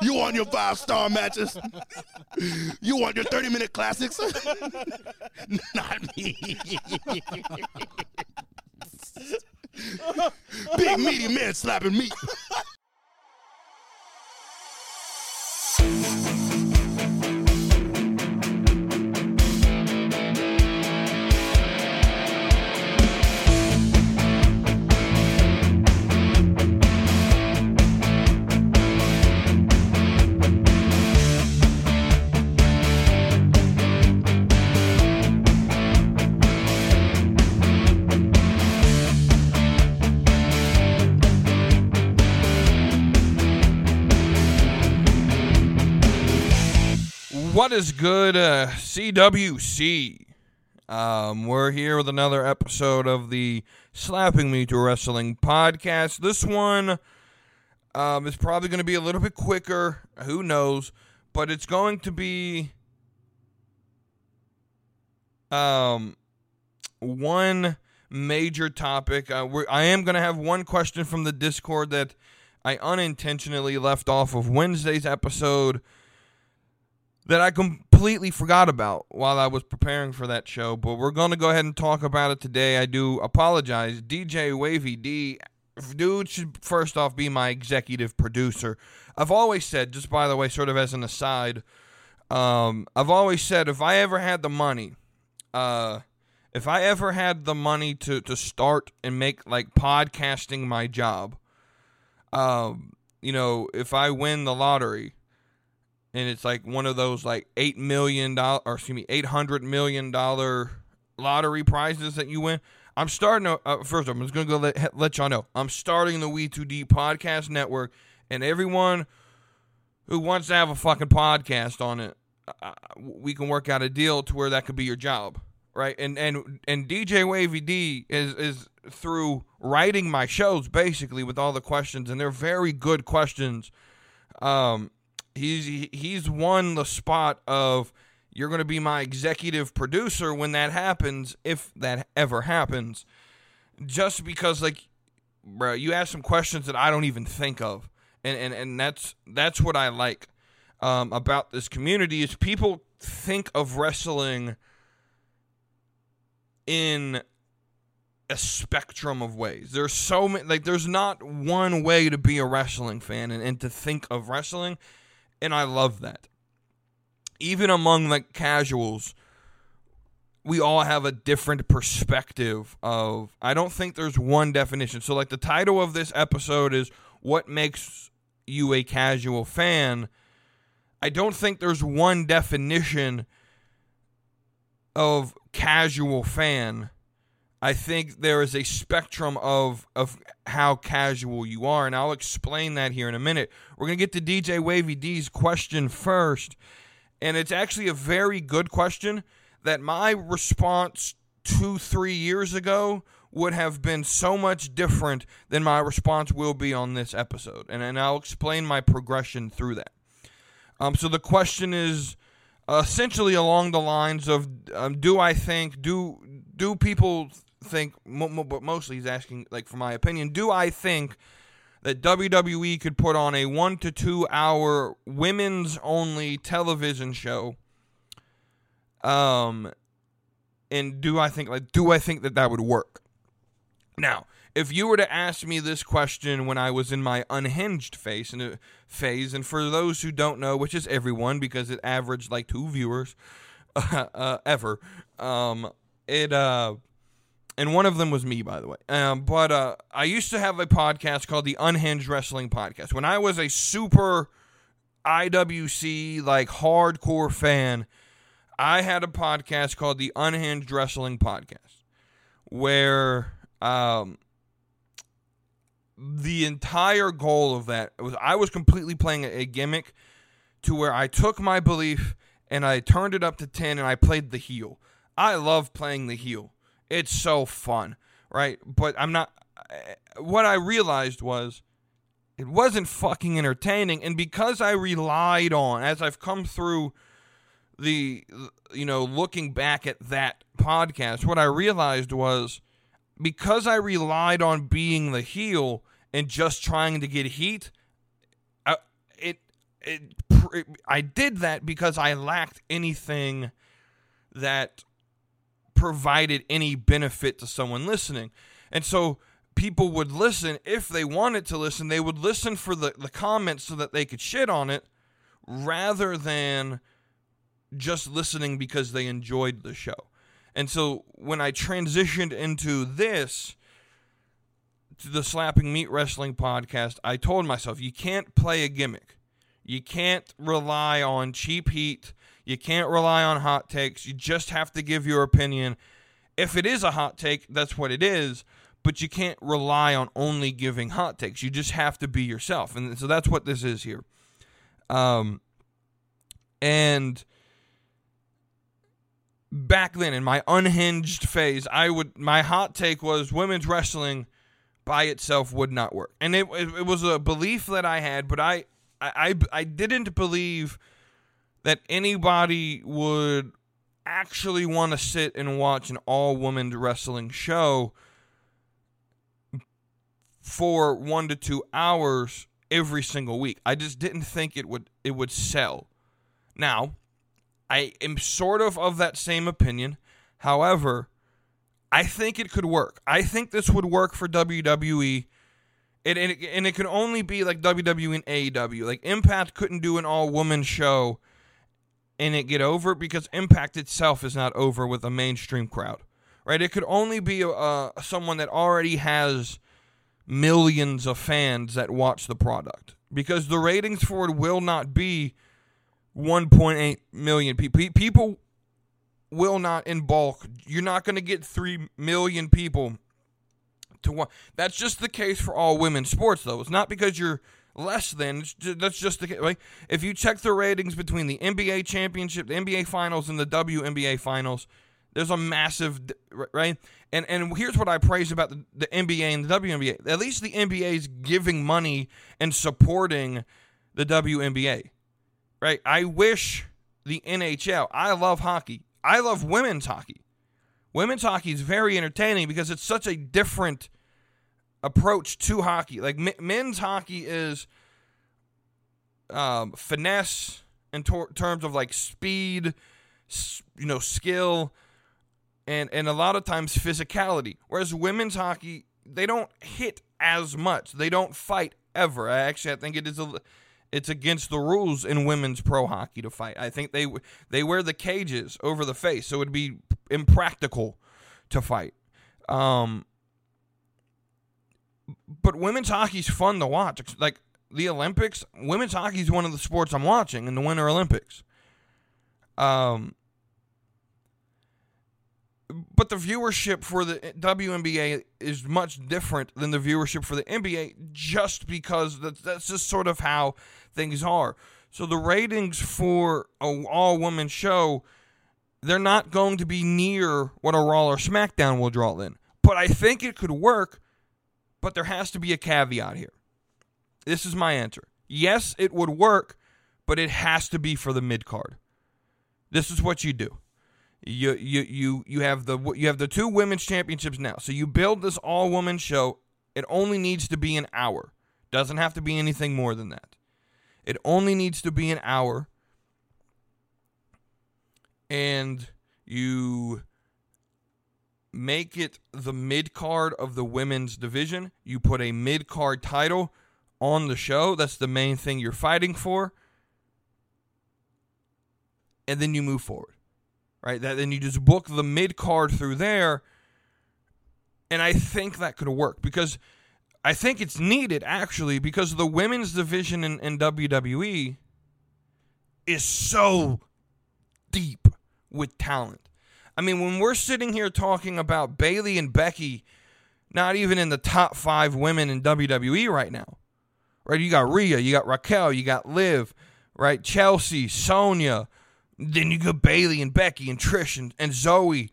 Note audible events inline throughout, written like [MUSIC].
You want your five star matches? You want your 30 minute classics? [LAUGHS] Not me. Big meaty man slapping meat. What is good, uh, CWC? Um, we're here with another episode of the Slapping Meat Wrestling podcast. This one um, is probably going to be a little bit quicker. Who knows? But it's going to be um, one major topic. Uh, I am going to have one question from the Discord that I unintentionally left off of Wednesday's episode that I completely forgot about while I was preparing for that show, but we're going to go ahead and talk about it today. I do apologize. DJ Wavy D, dude should first off be my executive producer. I've always said, just by the way, sort of as an aside, um, I've always said if I ever had the money, uh, if I ever had the money to, to start and make like podcasting my job, um, you know, if I win the lottery, and it's like one of those like eight million dollar or excuse me eight hundred million dollar lottery prizes that you win. I'm starting. To, uh, first, I'm just gonna go let let y'all know I'm starting the We Too Deep podcast network, and everyone who wants to have a fucking podcast on it, uh, we can work out a deal to where that could be your job, right? And and and DJ Wavy D is is through writing my shows basically with all the questions, and they're very good questions. Um, he's he's won the spot of you're going to be my executive producer when that happens if that ever happens just because like bro you ask some questions that I don't even think of and and, and that's that's what I like um, about this community is people think of wrestling in a spectrum of ways. There's so many like there's not one way to be a wrestling fan and, and to think of wrestling and I love that. Even among the casuals, we all have a different perspective of I don't think there's one definition. So like the title of this episode is what makes you a casual fan. I don't think there's one definition of casual fan. I think there is a spectrum of of how casual you are, and I'll explain that here in a minute. We're gonna get to DJ Wavy D's question first, and it's actually a very good question. That my response two three years ago would have been so much different than my response will be on this episode, and and I'll explain my progression through that. Um, so the question is essentially along the lines of um, do I think do do people think, but mostly he's asking, like, for my opinion, do I think that WWE could put on a one to two hour women's only television show? Um, and do I think, like, do I think that that would work? Now, if you were to ask me this question when I was in my unhinged phase, and phase, and for those who don't know, which is everyone because it averaged like two viewers uh, [LAUGHS] uh, ever, um, it uh and one of them was me, by the way. Um, but uh, I used to have a podcast called the Unhinged Wrestling Podcast. When I was a super IWC, like hardcore fan, I had a podcast called the Unhinged Wrestling Podcast, where um, the entire goal of that was I was completely playing a gimmick to where I took my belief and I turned it up to 10 and I played the heel. I love playing the heel it's so fun, right? But I'm not. What I realized was it wasn't fucking entertaining, and because I relied on, as I've come through the, you know, looking back at that podcast, what I realized was because I relied on being the heel and just trying to get heat, I, it it, it, I did that because I lacked anything that provided any benefit to someone listening. And so people would listen if they wanted to listen, they would listen for the, the comments so that they could shit on it rather than just listening because they enjoyed the show. And so when I transitioned into this, to the Slapping Meat Wrestling podcast, I told myself, you can't play a gimmick. You can't rely on cheap heat. You can't rely on hot takes. You just have to give your opinion. If it is a hot take, that's what it is. But you can't rely on only giving hot takes. You just have to be yourself. And so that's what this is here. Um, and back then in my unhinged phase, I would my hot take was women's wrestling by itself would not work, and it it, was a belief that I had, but I, I I didn't believe that anybody would actually want to sit and watch an all women's wrestling show for one to two hours every single week. I just didn't think it would it would sell. Now, I am sort of of that same opinion. However, I think it could work. I think this would work for WWE. and, it, and it can only be like WWE and AEW. Like Impact couldn't do an all woman show and it get over because Impact itself is not over with a mainstream crowd, right? It could only be uh, someone that already has millions of fans that watch the product because the ratings for it will not be 1.8 million people. People will not in bulk. You're not going to get 3 million people to watch. That's just the case for all women's sports, though. It's not because you're less than. That's just the case. Like, if you check the ratings between the NBA championship, the NBA finals, and the WNBA finals, there's a massive right. And and here's what I praise about the, the NBA and the WNBA. At least the NBA is giving money and supporting the WNBA right? I wish the NHL, I love hockey. I love women's hockey. Women's hockey is very entertaining because it's such a different approach to hockey. Like men's hockey is um, finesse in tor- terms of like speed, you know, skill, and and a lot of times physicality. Whereas women's hockey, they don't hit as much. They don't fight ever. I actually I think it is a it's against the rules in women's pro hockey to fight. I think they they wear the cages over the face, so it'd be impractical to fight. Um, but women's hockey's fun to watch. Like the Olympics, women's hockey is one of the sports I'm watching in the Winter Olympics. Um, but the viewership for the WNBA is much different than the viewership for the NBA just because that's just sort of how things are. So the ratings for a all woman show, they're not going to be near what a Raw or SmackDown will draw in. But I think it could work, but there has to be a caveat here. This is my answer. Yes, it would work, but it has to be for the mid card. This is what you do you you you you have the you have the two women's championships now. So you build this all woman show. It only needs to be an hour. Doesn't have to be anything more than that. It only needs to be an hour. And you make it the mid card of the women's division. You put a mid card title on the show. That's the main thing you're fighting for. And then you move forward right? That then you just book the mid card through there, and I think that could work because I think it's needed actually because the women's division in, in WWE is so deep with talent. I mean, when we're sitting here talking about Bayley and Becky, not even in the top five women in WWE right now, right? You got Rhea, you got Raquel, you got Liv, right? Chelsea, Sonya, then you got Bayley and Becky and Trish and, and Zoe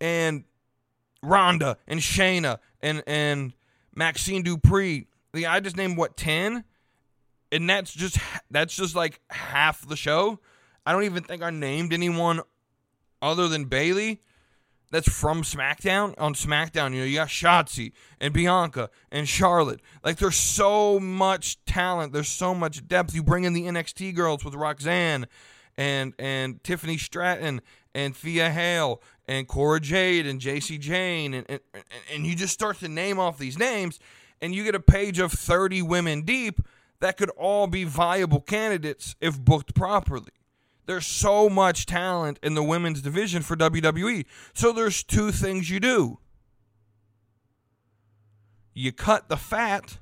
and Ronda and Shayna and and Maxine Dupree. Dupri. I just named what ten, and that's just that's just like half the show. I don't even think I named anyone other than Bayley that's from SmackDown on SmackDown. You know, you got Shotzi and Bianca and Charlotte. Like, there's so much talent. There's so much depth. You bring in the NXT girls with Roxanne and and Tiffany Stratton and Thea Hale and Cora Jade and Jacy Jayne and, and and you just start to name off these names and you get a page of 30 women deep that could all be viable candidates if booked properly. There's so much talent in the women's division for WWE. So there's two things you do. You cut the fat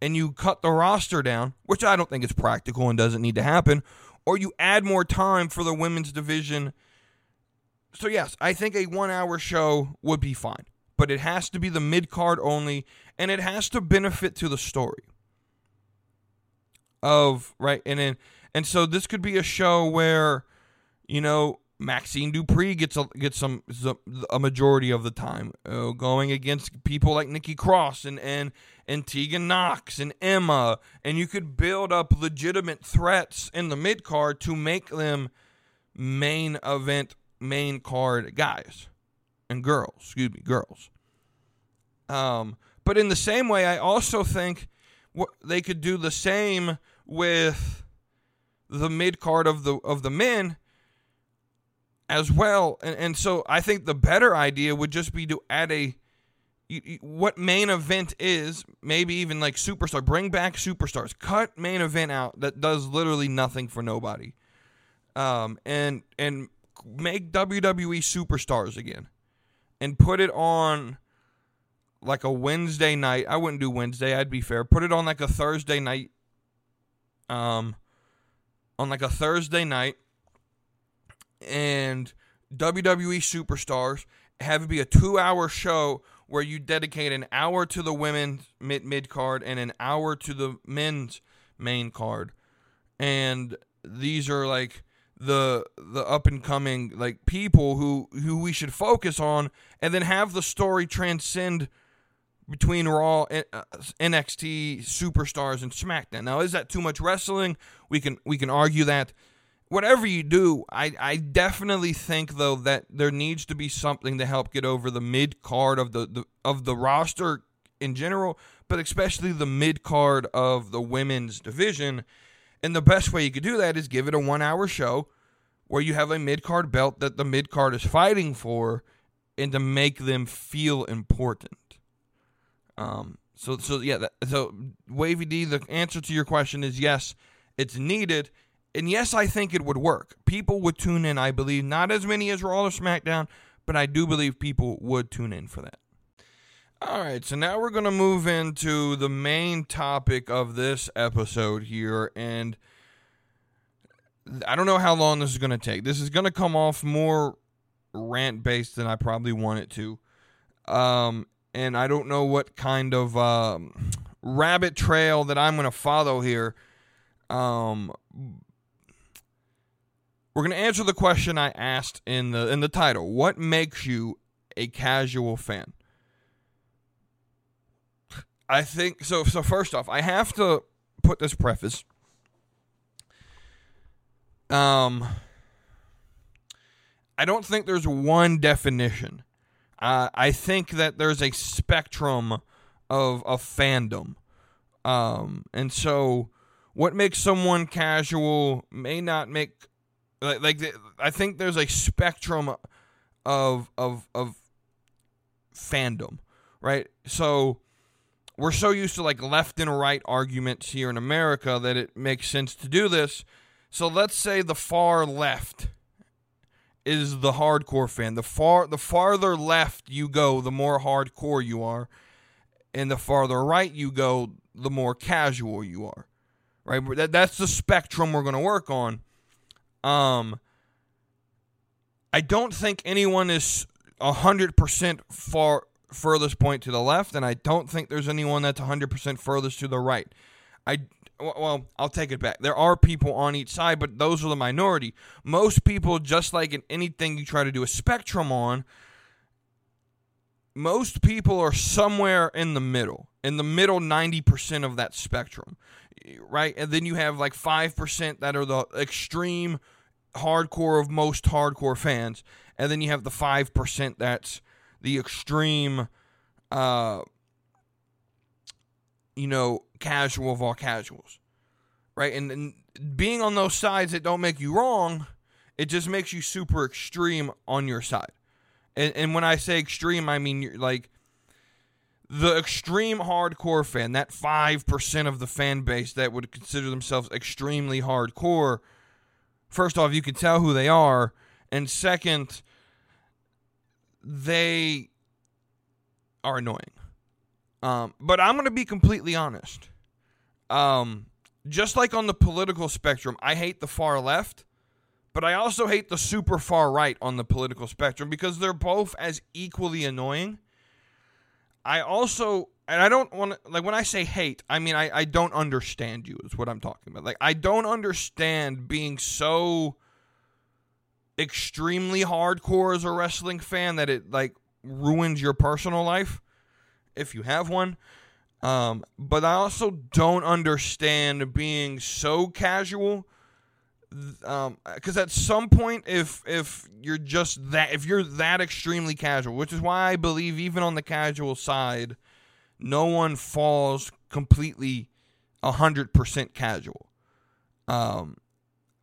and you cut the roster down, which I don't think is practical and doesn't need to happen, or you add more time for the women's division. So yes, I think a 1-hour show would be fine, but it has to be the mid card only and it has to benefit to the story. Of right and then and so this could be a show where, you know, Maxxine Dupri gets a, gets some a majority of the time, uh, going against people like Nikki Cross and and and Tegan Knox and Emma, and you could build up legitimate threats in the mid card to make them main event main card guys and girls. Excuse me, girls. Um, but in the same way, I also think what they could do the same with the mid card of the of the men as well. And, and so I think the better idea would just be to add a what main event is, maybe even like superstar. Bring back superstars. Cut main event out that does literally nothing for nobody. Um, and and make WWE superstars again, and put it on like a Wednesday night. I wouldn't do Wednesday. I'd be fair. Put it on like a Thursday night. Um, on like a Thursday night and WWE superstars have it be a two hour show where you dedicate an hour to the women's mid mid card and an hour to the men's main card. And these are like the the up and coming like people who who we should focus on and then have the story transcend between Raw, uh, NXT superstars, and SmackDown. Now, is that too much wrestling? We can we can argue that. Whatever you do, I, I definitely think though that there needs to be something to help get over the mid card of the, the of the roster in general, but especially the mid card of the women's division. And the best way you could do that is give it a one hour show where you have a mid card belt that the mid card is fighting for and to make them feel important. Um, so so yeah, that, so Wavy D, the answer to your question is yes, it's needed, and yes, I think it would work. People would tune in. I believe not as many as Raw or SmackDown, but I do believe people would tune in for that. All right, so now we're going to move into the main topic of this episode here, and I don't know how long this is going to take. This is going to come off more rant based than I probably want it to. Um, and I don't know what kind of um, rabbit trail that I'm going to follow here. Um, we're going to answer the question I asked in the in the title. What makes you a casual fan? I think so. So first off, I have to put this preface. Um, I don't think there's one definition uh, I think that there's a spectrum of of fandom, um, and so what makes someone casual may not make like, like I think there's a spectrum of of of fandom, right? So we're so used to like left and right arguments here in America that it makes sense to do this. So let's say the far left is the hardcore fan. The far the farther left you go, the more hardcore you are, and the farther right you go, the more casual you are. Right? That, that's the spectrum we're going to work on. Um I don't think anyone is 100% far furthest point to the left and I don't think there's anyone that's 100% furthest to the right. I well, I'll take it back. There are people on each side, but those are the minority. Most people, just like in anything you try to do a spectrum on, most people are somewhere in the middle, in the middle 90% of that spectrum, right? And then you have like 5% that are the extreme hardcore of most hardcore fans, and then you have the five percent that's the extreme, uh, you know, casual of all casuals, right? And, and being on those sides that don't make you wrong, it just makes you super extreme on your side. And, and when I say extreme, I mean like the extreme hardcore fan, that 5% of the fan base that would consider themselves extremely hardcore. First off, you can tell who they are. And second, they are annoying. Um, but I'm going to be completely honest. Um, just like on the political spectrum, I hate the far left, but I also hate the super far right on the political spectrum because they're both as equally annoying. I also, and I don't want to, like, when I say hate, I mean, I, I don't understand you, is what I'm talking about. Like, I don't understand being so extremely hardcore as a wrestling fan that it, like, ruins your personal life if you have one. Um, but I also don't understand being so casual. Um, because at some point, if if you're just that, if you're that extremely casual, which is why I believe even on the casual side, no one falls completely hundred percent casual. Um,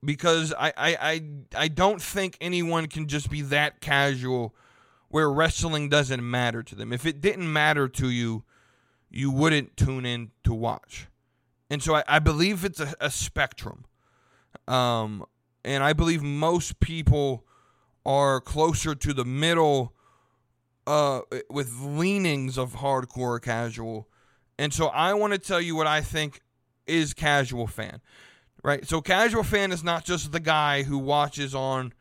because I, I I I don't think anyone can just be that casual where wrestling doesn't matter to them. If it didn't matter to you, you wouldn't tune in to watch. And so I, I believe it's a, a spectrum. Um, and I believe most people are closer to the middle uh, with leanings of hardcore casual. And so I want to tell you what I think is casual fan. Right? So casual fan is not just the guy who watches on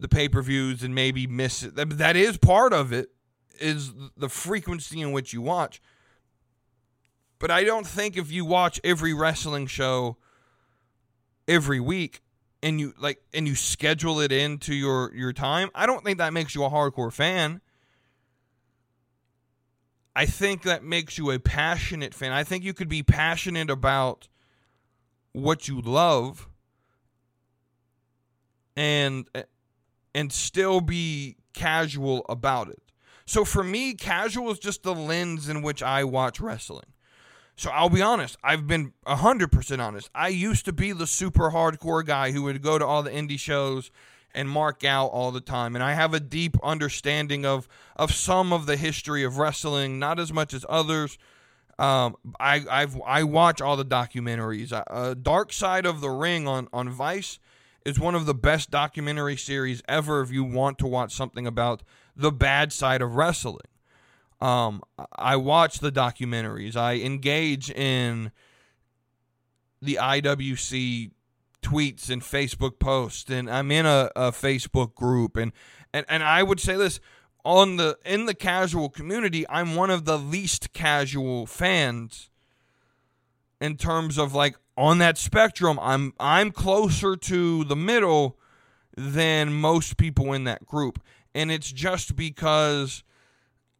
the pay-per-views and maybe miss it. That is part of it is the frequency in which you watch. But I don't think if you watch every wrestling show every week and you like and you schedule it into your your time, I don't think that makes you a hardcore fan. I think that makes you a passionate fan. I think you could be passionate about what you love and and still be casual about it. So for me, casual is just the lens in which I watch wrestling. So I'll be honest, I've been 100% honest. I used to be the super hardcore guy who would go to all the indie shows and mark out all the time. And I have a deep understanding of of some of the history of wrestling, not as much as others. Um, I I've I watch all the documentaries. Uh, Dark Side of the Ring on on Vice is one of the best documentary series ever. If you want to watch something about the bad side of wrestling, um, I watch the documentaries. I engage in the IWC tweets and Facebook posts, and I'm in a, a Facebook group, and, and and I would say this on the in the casual community, I'm one of the least casual fans in terms of like on that spectrum. I'm I'm closer to the middle than most people in that group, and it's just because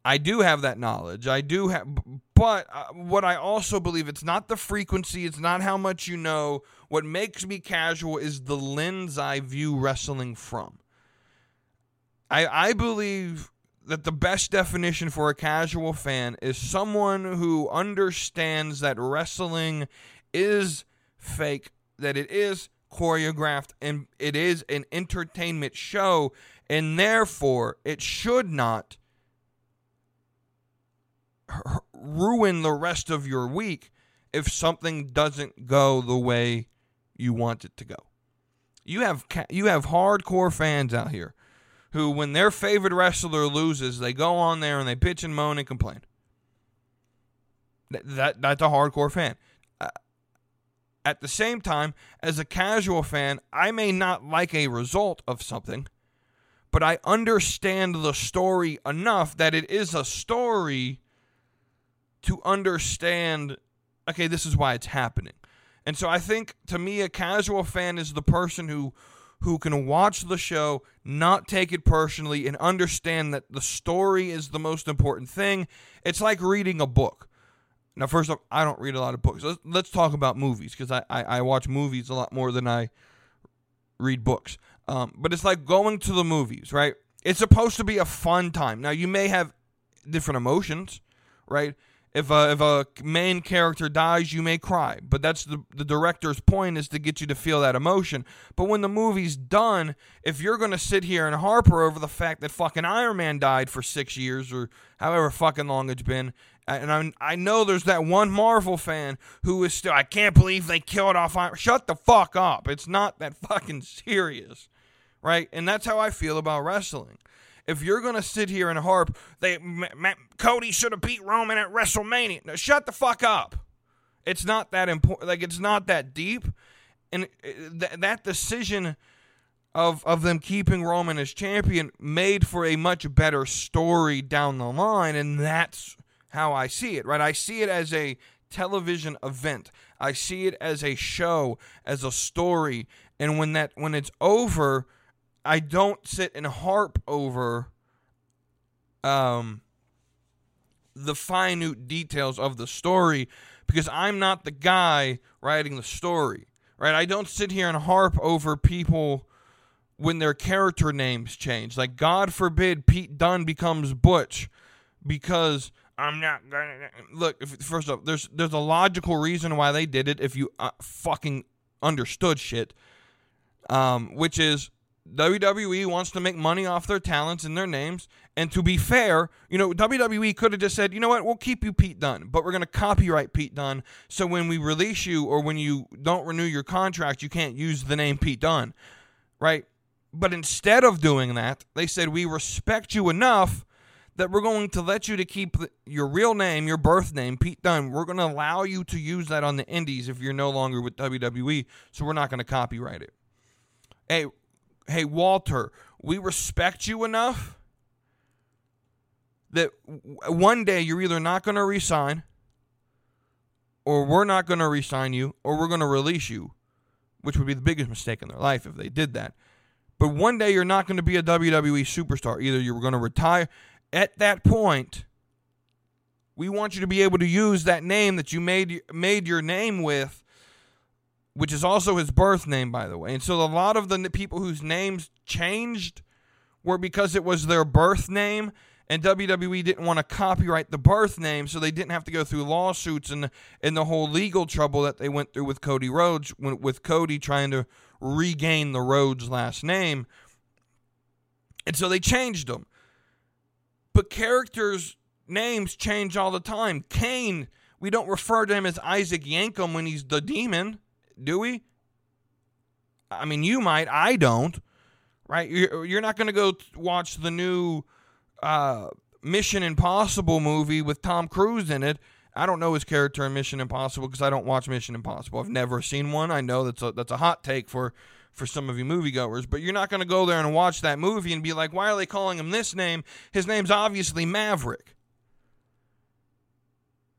I do have that knowledge. I do have, but uh, what I also believe it's not the frequency, it's not how much you know. What makes me casual is the lens I view wrestling from. I I believe that the best definition for a casual fan is someone who understands that wrestling is fake, that it is choreographed, and it is an entertainment show, and therefore it should not ruin the rest of your week if something doesn't go the way you want it to go. You have you have hardcore fans out here who, when their favorite wrestler loses, they go on there and they bitch and moan and complain. That, that that's a hardcore fan. Uh, at the same time, as a casual fan, I may not like a result of something, but I understand the story enough that it is a story to understand okay, this is why it's happening. And so I think to me a casual fan is the person who who can watch the show, not take it personally and understand that the story is the most important thing. It's like reading a book. Now, first off, I don't read a lot of books. Let's, let's talk about movies because I, I, I, watch movies a lot more than I read books. Um, but it's like going to the movies, right? It's supposed to be a fun time. Now you may have different emotions, right? If a, if a main character dies, you may cry, but that's the, the director's point is to get you to feel that emotion. But when the movie's done, if you're going to sit here and harper over the fact that fucking Iron Man died for six years or however fucking long it's been, and I, I know there's that one Marvel fan who is still, I can't believe they killed off Iron Shut the fuck up. It's not that fucking serious, right? And that's how I feel about wrestling if you're going to sit here and harp, they Cody should have beat Roman at WrestleMania. Shut the fuck up. It's not that important. Like it's not that deep, and uh, th- that decision of of them keeping Roman as champion made for a much better story down the line, and that's how I see it. Right? I see it as a television event. I see it as a show, as a story, and when that when it's over I don't sit and harp over um the finite details of the story because I'm not the guy writing the story. Right? I don't sit here and harp over people when their character names change. Like God forbid Pete Dunne becomes Butch because I'm not gonna look. If, first off, there's there's a logical reason why they did it. If you uh, fucking understood shit, um, which is WWE wants to make money off their talents and their names. And to be fair, you know, WWE could have just said, you know what, we'll keep you Pete Dunne, but we're going to copyright Pete Dunne. So when we release you or when you don't renew your contract, you can't use the name Pete Dunne, right? But instead of doing that, they said, we respect you enough that we're going to let you to keep your real name, your birth name, Pete Dunne. We're going to allow you to use that on the indies if you're no longer with WWE. So we're not going to copyright it. Hey, hey, Walter, we respect you enough that one day you're either not going to resign or we're not going to resign you or we're going to release you, which would be the biggest mistake in their life if they did that. But one day you're not going to be a WWE superstar. Either you're going to retire. At that point, we want you to be able to use that name that you made made your name with which is also his birth name, by the way. And so a lot of the people whose names changed were because it was their birth name, and WWE didn't want to copyright the birth name, so they didn't have to go through lawsuits and and the whole legal trouble that they went through with Cody Rhodes, with Cody trying to regain the Rhodes last name. And so they changed them. But characters' names change all the time. Kane, we don't refer to him as Isaac Yankem when he's the demon do we? I mean, you might. I don't. Right? You're, you're not going to go watch the new uh, Mission Impossible movie with Tom Cruise in it. I don't know his character in Mission Impossible because I don't watch Mission Impossible. I've never seen one. I know that's a that's a hot take for for some of you moviegoers, but you're not going to go there and watch that movie and be like, "Why are they calling him this name? His name's obviously Maverick."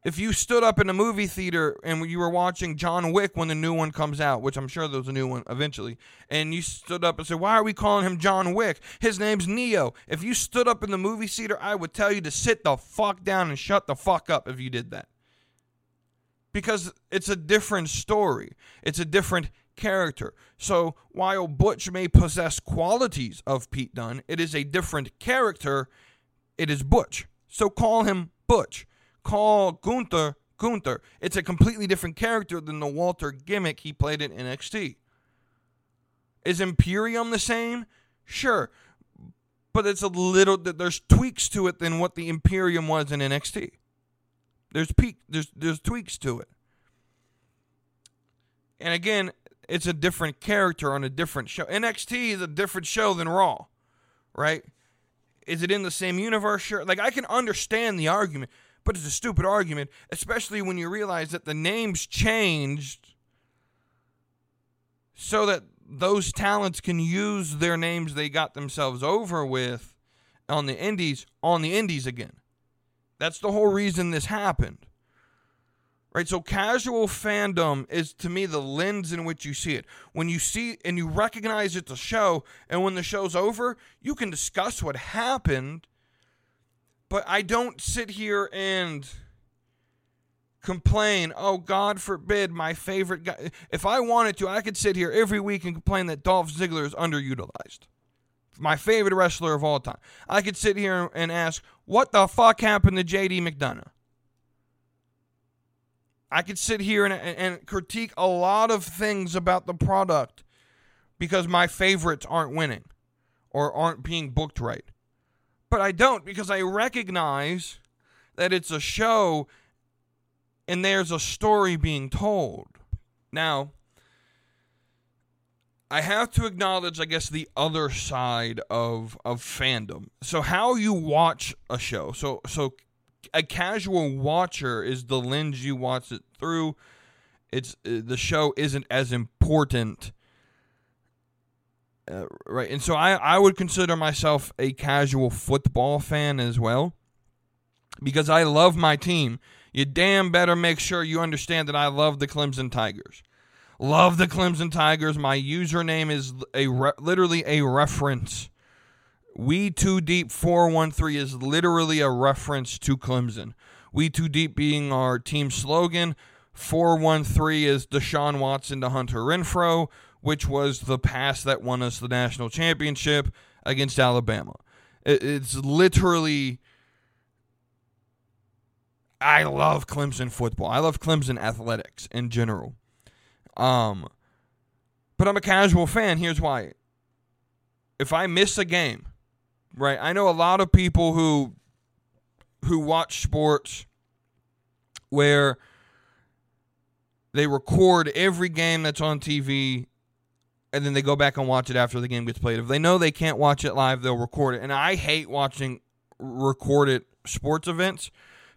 If you stood up in a movie theater and you were watching John Wick when the new one comes out, which I'm sure there's a new one eventually, and you stood up and said, Why are we calling him John Wick? His name's Neo. If you stood up in the movie theater, I would tell you to sit the fuck down and shut the fuck up if you did that. Because it's a different story, it's a different character. So while Butch may possess qualities of Pete Dunne, it is a different character. It is Butch. So call him Butch call Gunther Gunther. It's a completely different character than the Walter gimmick he played in NXT. Is Imperium the same? Sure. But it's a little there's tweaks to it than what the Imperium was in NXT. There's peak there's there's tweaks to it. And again, it's a different character on a different show. NXT is a different show than Raw, right? Is it in the same universe? Sure. Like I can understand the argument but it's a stupid argument, especially when you realize that the names changed so that those talents can use their names they got themselves over with on the indies on the indies again. That's the whole reason this happened. Right? So casual fandom is to me the lens in which you see it. When you see and you recognize it's a show and when the show's over, you can discuss what happened but I don't sit here and complain, oh, God forbid, my favorite guy. If I wanted to, I could sit here every week and complain that Dolph Ziggler is underutilized. My favorite wrestler of all time. I could sit here and ask, what the fuck happened to JD McDonagh? I could sit here and, and critique a lot of things about the product because my favorites aren't winning or aren't being booked right. But I don't because I recognize that it's a show and there's a story being told. Now, I have to acknowledge, I guess, the other side of of fandom. So how you watch a show. So so a casual watcher is the lens you watch it through. It's uh, the show isn't as important, uh, right? And so I I would consider myself a casual football fan as well, because I love my team. You damn better make sure you understand that I love the Clemson Tigers. Love the Clemson Tigers. My username is a re- literally a reference. We Too Deep 413 is literally a reference to Clemson. We Too Deep being our team slogan. 413 is Deshaun Watson to Hunter Renfrow, which was the pass that won us the national championship against Alabama. It's literally. I love Clemson football. I love Clemson athletics in general. Um, but I'm a casual fan. Here's why. If I miss a game, right? I know a lot of people who who watch sports where they record every game that's on TV and then they go back and watch it after the game gets played. If they know they can't watch it live, they'll record it. And I hate watching recorded sports events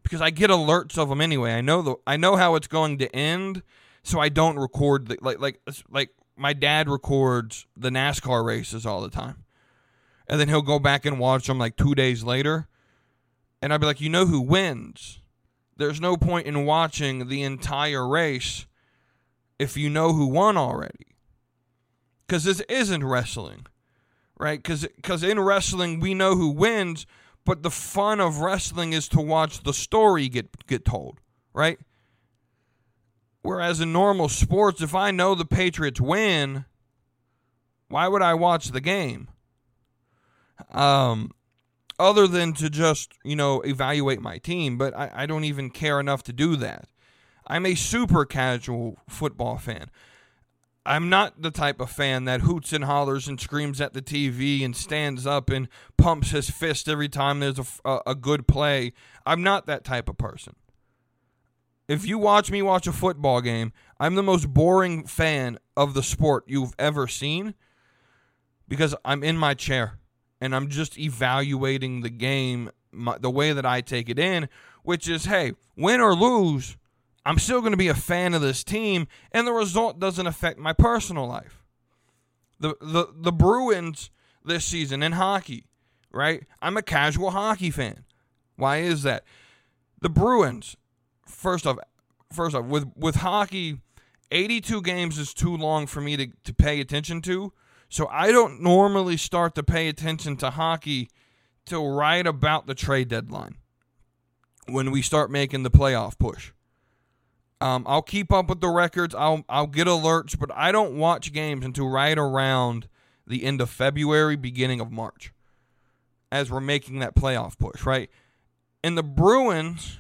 because I get alerts of them anyway. I know the I know how it's going to end so I don't record the, like like like my dad records the NASCAR races all the time, and then he'll go back and watch them like two days later, and I'd be like, you know who wins? There's no point in watching the entire race if you know who won already, because this isn't wrestling, right? Because in wrestling we know who wins, but the fun of wrestling is to watch the story get get told, right? Whereas in normal sports, if I know the Patriots win, why would I watch the game? Um, other than to just, you know, evaluate my team, but I, I don't even care enough to do that. I'm a super casual football fan. I'm not the type of fan that hoots and hollers and screams at the TV and stands up and pumps his fist every time there's a, a, good play. I'm not that type of person if you watch me watch a football game, I'm the most boring fan of the sport you've ever seen because I'm in my chair and I'm just evaluating the game my, the way that I take it in, which is hey, win or lose, I'm still going to be a fan of this team, and the result doesn't affect my personal life. The the the Bruins this season in hockey, right? I'm a casual hockey fan. Why is that? The Bruins first off, first off, with with hockey, 82 games is too long for me to, to pay attention to. So I don't normally start to pay attention to hockey till right about the trade deadline when we start making the playoff push. Um, I'll keep up with the records. I'll I'll get alerts, but I don't watch games until right around the end of February, beginning of March, as we're making that playoff push. Right, and the Bruins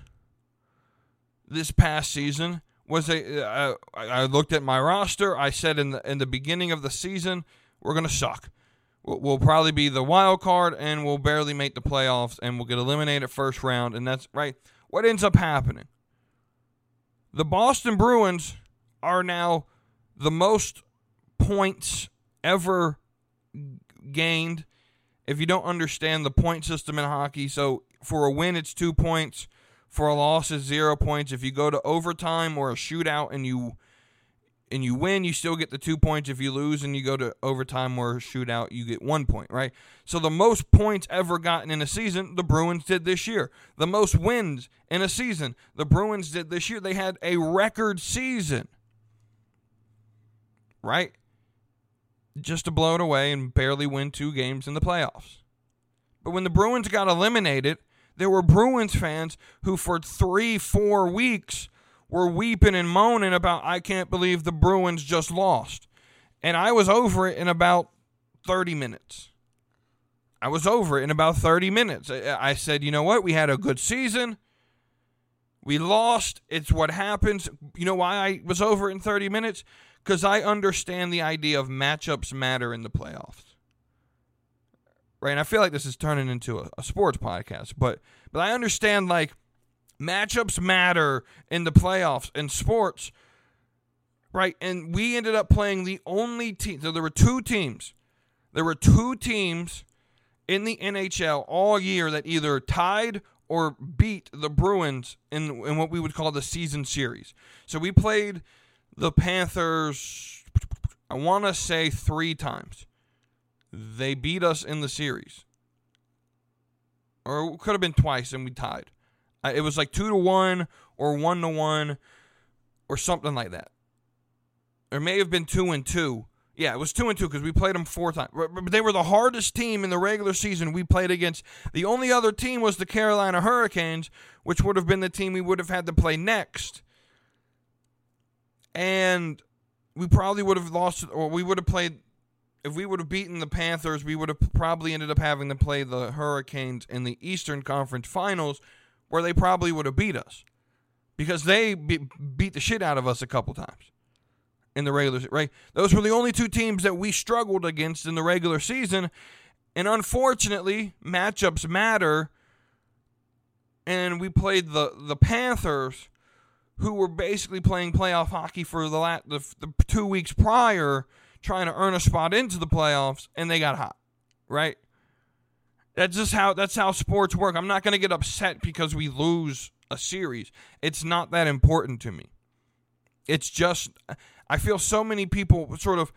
this past season was a. Uh, I looked at my roster. I said in the in the beginning of the season we're gonna suck. We'll, we'll probably be the wild card and we'll barely make the playoffs and we'll get eliminated first round. And that's right. What ends up happening? The Boston Bruins are now the most points ever gained. If you don't understand the point system in hockey, so for a win it's two points for a loss is zero points. If you go to overtime or a shootout and you and you win, you still get the two points. If you lose and you go to overtime or shootout, you get one point, right? So the most points ever gotten in a season, the Bruins did this year. The most wins in a season, the Bruins did this year. They had a record season, right? Just to blow it away and barely win two games in the playoffs. But when the Bruins got eliminated, there were Bruins fans who, for three, four weeks, were weeping and moaning about, I can't believe the Bruins just lost. And I was over it in about 30 minutes. I was over it in about 30 minutes. I said, you know what? We had a good season. We lost. It's what happens. You know why I was over in 30 minutes? Because I understand the idea of matchups matter in the playoffs. Right? And I feel like this is turning into a, a sports podcast, but but I understand like matchups matter in the playoffs in sports. Right? And we ended up playing the only team. So there were two teams. There were two teams in the NHL all year that either tied or beat the Bruins in in what we would call the season series. So we played the Panthers I want to say 3 times. They beat us in the series. Or it could have been twice and we tied. It was like 2 to 1 or 1 to 1 or something like that. There may have been 2 and 2 yeah, it was two and two because we played them four times. But they were the hardest team in the regular season we played against. The only other team was the Carolina Hurricanes, which would have been the team we would have had to play next. And we probably would have lost, or we would have played. If we would have beaten the Panthers, we would have probably ended up having to play the Hurricanes in the Eastern Conference Finals, where they probably would have beat us because they beat the shit out of us a couple times in the regular season, right? Those were the only two teams that we struggled against in the regular season. And unfortunately, matchups matter. And we played the the Panthers, who were basically playing playoff hockey for the, last, the, the two weeks prior, trying to earn a spot into the playoffs, and they got hot, right? That's just how that's how sports work. I'm not going to get upset because we lose a series. It's not that important to me. It's just I feel so many people sort of,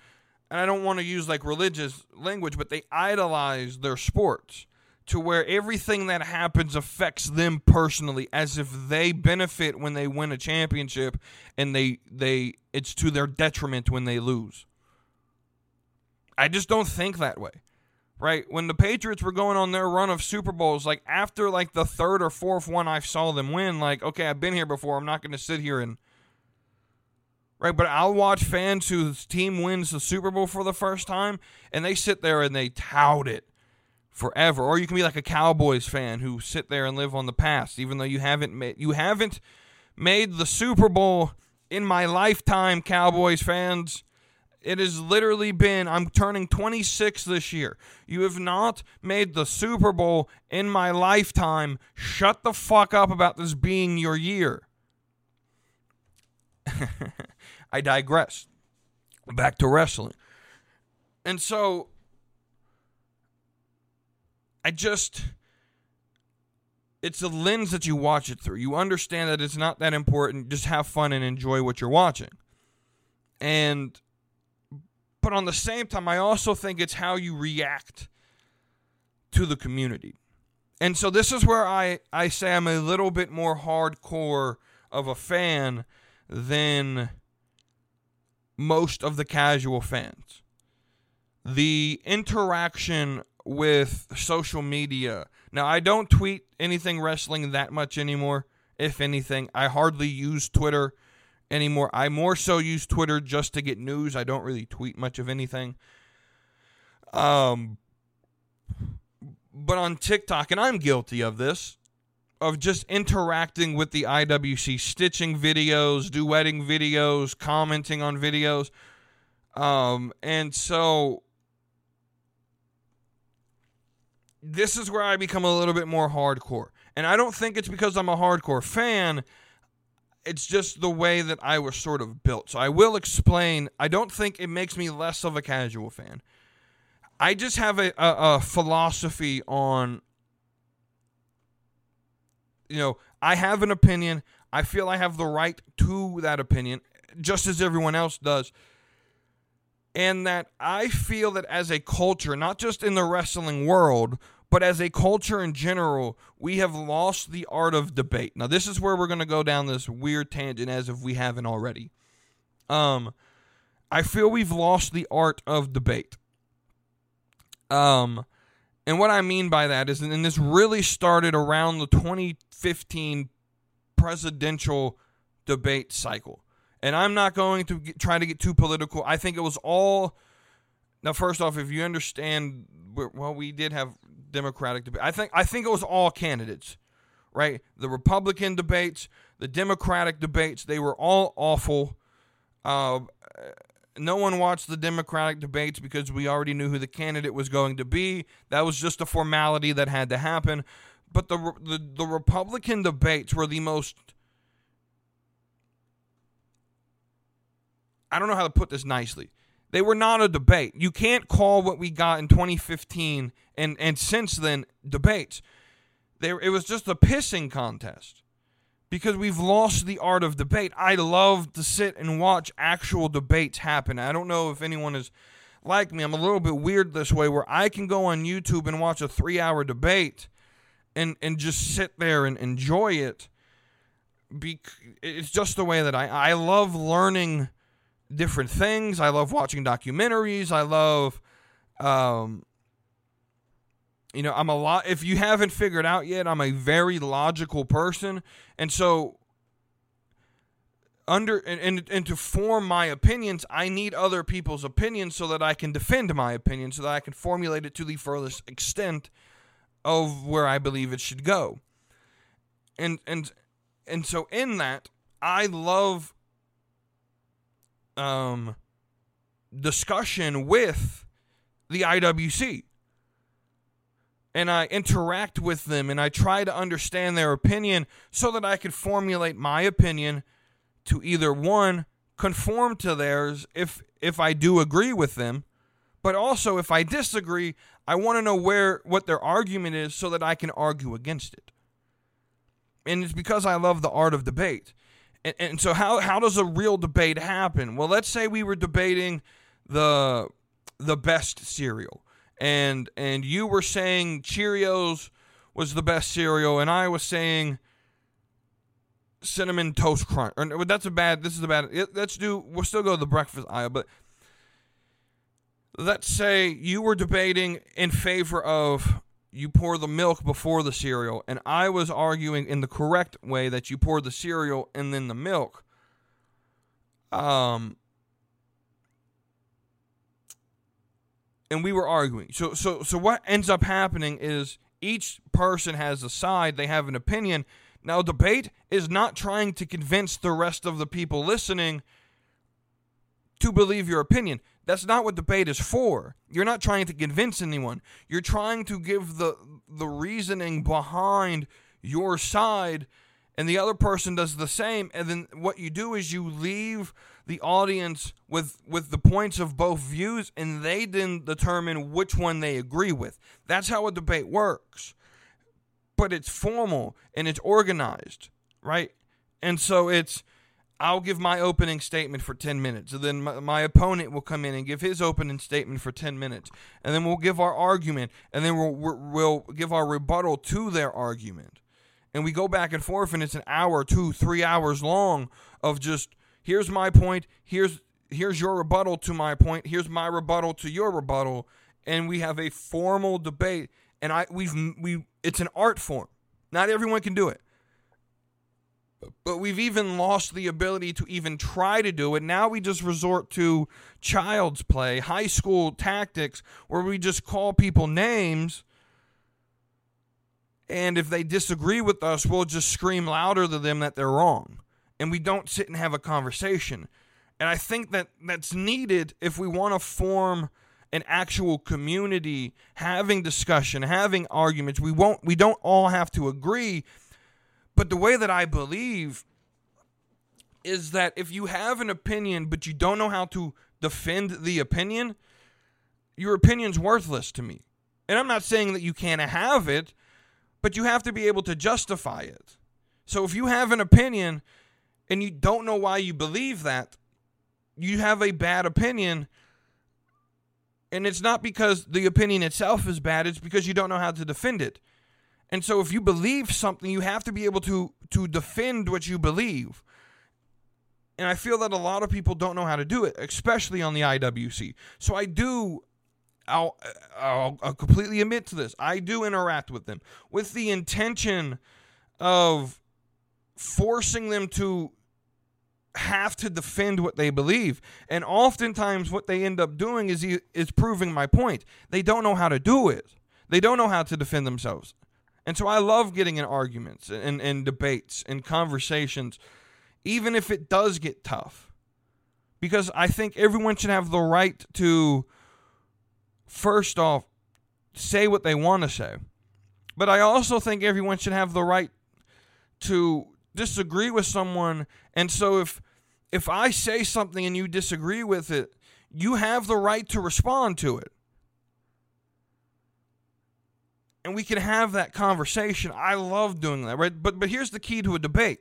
and I don't want to use like religious language, but they idolize their sports to where everything that happens affects them personally as if they benefit when they win a championship and they they it's to their detriment when they lose. I just don't think that way. Right? When the Patriots were going on their run of Super Bowls, like after like the third or fourth one I saw them win, like, okay, I've been here before. I'm not going to sit here and right? But I'll watch fans whose team wins the Super Bowl for the first time and they sit there and they tout it forever. Or you can be like a Cowboys fan who sit there and live on the past, even though you haven't made you haven't made the Super Bowl in my lifetime, Cowboys fans. It has literally been, I'm turning 26 this year. You have not made the Super Bowl in my lifetime. Shut the fuck up about this being your year. [LAUGHS] I digress. Back to wrestling. And so I just it's the lens that you watch it through. You understand that it's not that important. Just have fun and enjoy what you're watching. And but on the same time, I also think it's how you react to the community. And so this is where I, I say I'm a little bit more hardcore of a fan than most of the casual fans. The interaction with social media. Now, I don't tweet anything wrestling that much anymore, if anything. I hardly use Twitter anymore. I more so use Twitter just to get news. I don't really tweet much of anything. Um, but on TikTok, and I'm guilty of this, of just interacting with the IWC, stitching videos, duetting videos, commenting on videos. Um, and so this is where I become a little bit more hardcore. And I don't think it's because I'm a hardcore fan. It's just the way that I was sort of built. So I will explain. I don't think it makes me less of a casual fan. I just have a, a, a philosophy on you know, I have an opinion. I feel I have the right to that opinion, just as everyone else does. And that I feel that as a culture, not just in the wrestling world, but as a culture in general, we have lost the art of debate. Now, this is where we're going to go down this weird tangent as if we haven't already. Um, I feel we've lost the art of debate. Um, and what I mean by that is, and this really started around the 2015 presidential debate cycle. And I'm not going to get, try to get too political. I think it was all. Now, first off, if you understand, well, we did have Democratic debate. I think I think it was all candidates, right? The Republican debates, the Democratic debates, they were all awful. Uh, no one watched the Democratic debates because we already knew who the candidate was going to be. That was just a formality that had to happen. But the the, the Republican debates were the most I don't know how to put this nicely. They were not a debate. You can't call what we got in 2015 and and since then debates. There it was just a pissing contest because we've lost the art of debate. I love to sit and watch actual debates happen. I don't know if anyone is like me. I'm a little bit weird this way where I can go on YouTube and watch a 3-hour debate and and just sit there and enjoy it. Be, it's just the way that I I love learning different things. I love watching documentaries. I love um you know, I'm a lot if you haven't figured out yet, I'm a very logical person. And so under and, and, and to form my opinions, I need other people's opinions so that I can defend my opinion, so that I can formulate it to the furthest extent of where I believe it should go. And and and so in that, I love um discussion with the IWC and I interact with them and I try to understand their opinion so that I can formulate my opinion to either one conform to theirs if if I do agree with them, but also if I disagree, I want to know where what their argument is so that I can argue against it. And it's because I love the art of debate. And, and so how how does a real debate happen? Well, let's say we were debating the the best cereal and and you were saying Cheerios was the best cereal, and I was saying cinnamon toast crunch. Or, that's a bad. This is a bad. Let's do. We'll still go to the breakfast aisle, but let's say you were debating in favor of you pour the milk before the cereal, and I was arguing in the correct way that you pour the cereal and then the milk. Um, and we were arguing. So so so what ends up happening is each person has a side, they have an opinion. Now debate is not trying to convince the rest of the people listening to believe your opinion. That's not what debate is for. You're not trying to convince anyone. You're trying to give the the reasoning behind your side and the other person does the same and then what you do is you leave the audience with with the points of both views and they then determine which one they agree with that's how a debate works but it's formal and it's organized right and so it's I'll give my opening statement for 10 minutes. And then my, my, opponent will come in and give his opening statement for 10 minutes. And then we'll give our argument. And then we'll, we'll give our rebuttal to their argument and we go back and forth and it's an hour two three hours long of just here's my point here's here's your rebuttal to my point here's my rebuttal to your rebuttal and we have a formal debate and i we've we it's an art form not everyone can do it but we've even lost the ability to even try to do it. Now we just resort to child's play, high school tactics, where we just call people names and if they disagree with us, we'll just scream louder to them that they're wrong. And we don't sit and have a conversation. And I think that that's needed if we want to form an actual community, having discussion, having arguments. We won't we don't all have to agree. But the way that I believe is that if you have an opinion but you don't know how to defend the opinion, your opinion's worthless to me. And I'm not saying that you can't have it, but you have to be able to justify it. So if you have an opinion and you don't know why you believe that, you have a bad opinion. And it's not because the opinion itself is bad, it's because you don't know how to defend it. And so if you believe something, you have to be able to to defend what you believe. And I feel that a lot of people don't know how to do it, especially on the IWC. So I do I'll, I'll, I'll completely admit to this. I do interact with them with the intention of forcing them to have to defend what they believe. And oftentimes what they end up doing is is proving my point. They don't know how to do it. They don't know how to defend themselves. And so I love getting in arguments and, and debates and conversations, even if it does get tough. Because I think everyone should have the right to, first off, say what they want to say. But I also think everyone should have the right to disagree with someone. And so if if I say something and you disagree with it, you have the right to respond to it. And we can have that conversation. I love doing that, right? But but here's the key to a debate.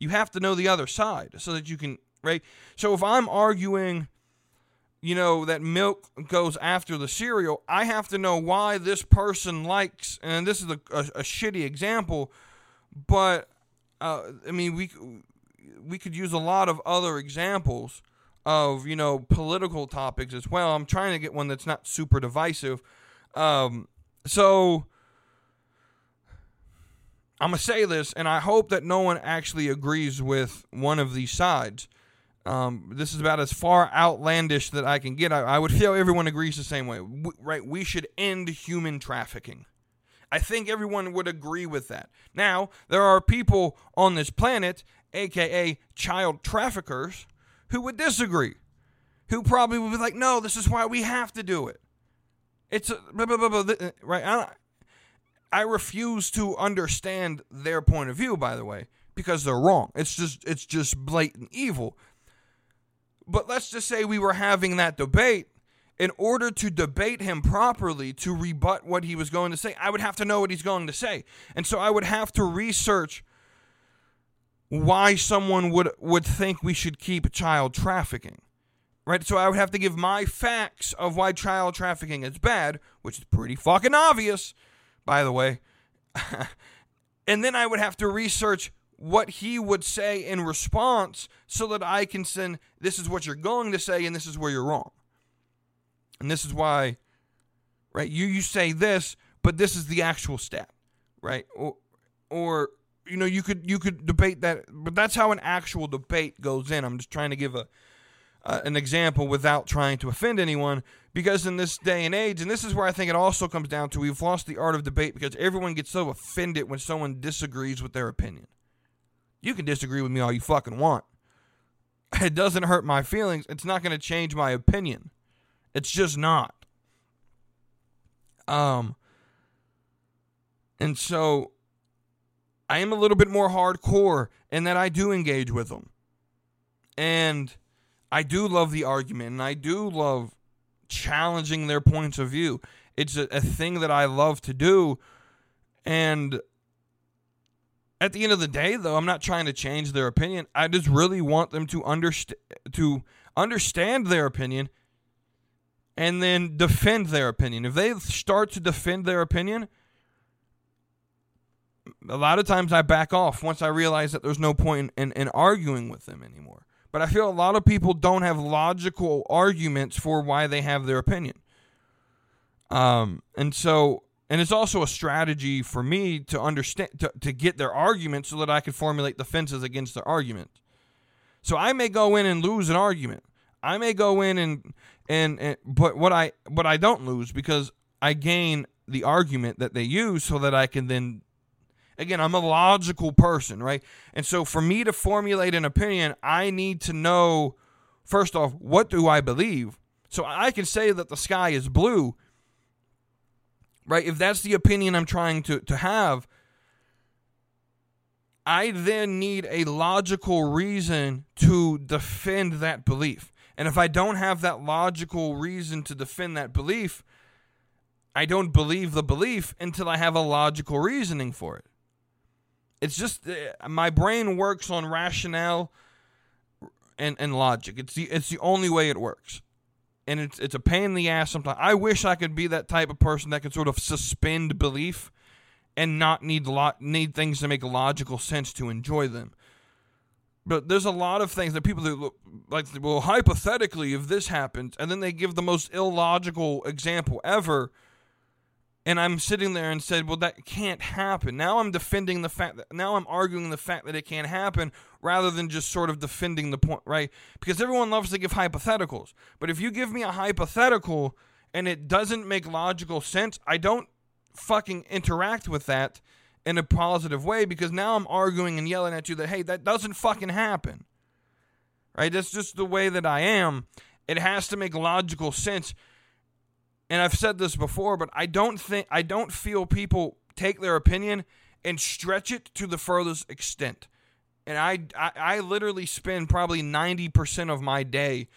You have to know the other side so that you can, right? So if I'm arguing you know that milk goes after the cereal, I have to know why this person likes and this is a, a, a shitty example, but uh, I mean we we could use a lot of other examples of you know political topics as well. I'm trying to get one that's not super divisive. Um, so I'm gonna say this, and I hope that no one actually agrees with one of these sides. Um, this is about as far outlandish that I can get. I, I would feel everyone agrees the same way, right? We should end human trafficking. I think everyone would agree with that. Now, there are people on this planet, aka child traffickers, who would disagree, who probably would be like, "No, this is why we have to do it." It's a, blah, blah, blah, uh, right. I, I refuse to understand their point of view. By the way, because they're wrong. It's just it's just blatant evil. But let's just say we were having that debate. In order to debate him properly, to rebut what he was going to say, I would have to know what he's going to say. And so I would have to research why someone would, would think we should keep child trafficking right? So I would have to give my facts of why child trafficking is bad, which is pretty fucking obvious, by the way. [LAUGHS] and then I would have to research what he would say in response so that I can send this is what you're going to say and this is where you're wrong. And this is why right you you say this but this is the actual stat, right? Or or you know you could you could debate that but that's how an actual debate goes in. I'm just trying to give a uh, an example without trying to offend anyone because in this day and age and this is where i think it also comes down to we've lost the art of debate because everyone gets so offended when someone disagrees with their opinion. You can disagree with me all you fucking want. [LAUGHS] It doesn't hurt my feelings. It's not going to change my opinion. It's just not. Um and so i am a little bit more hardcore in that i do engage with them. And I do love the argument and I do love challenging their points of view. It's a, a thing that I love to do. And at the end of the day, though, I'm not trying to change their opinion. I just really want them to understand to understand their opinion and then defend their opinion. If they start to defend their opinion, a lot of times I back off once I realize that there's no point in, in, in arguing with them anymore. But I feel a lot of people don't have logical arguments for why they have their opinion. Um, and so, and it's also a strategy for me to understand, to, to get their argument so that I can formulate defenses against their argument. So I may go in and lose an argument. I may go in and, and, and but what I, but I don't lose because I gain the argument that they use so that I can then Again, I'm a logical person, right? And so for me to formulate an opinion, I need to know first off, what do I believe? So I can say that the sky is blue, right? If that's the opinion I'm trying to, to have, I then need a logical reason to defend that belief. And if I don't have that logical reason to defend that belief, I don't believe the belief until I have a logical reasoning for it. It's just uh, my brain works on rationale and, and logic. It's the it's the only way it works, and it's it's a pain in the ass sometimes. I wish I could be that type of person that could sort of suspend belief and not need lot need things to make logical sense to enjoy them. But there's a lot of things that people do like. Well, hypothetically, if this happens, and then they give the most illogical example ever and I'm sitting there and said, "Well, that can't happen." Now I'm defending the fact that now I'm arguing the fact that it can't happen rather than just sort of defending the point, right? Because everyone loves to give hypotheticals, but if you give me a hypothetical and it doesn't make logical sense, I don't fucking interact with that in a positive way because now I'm arguing and yelling at you that hey, that doesn't fucking happen. Right? That's just the way that I am. It has to make logical sense and I've said this before, but I don't think I don't feel people take their opinion and stretch it to the furthest extent. And I, I, I literally spend probably 90% of my day,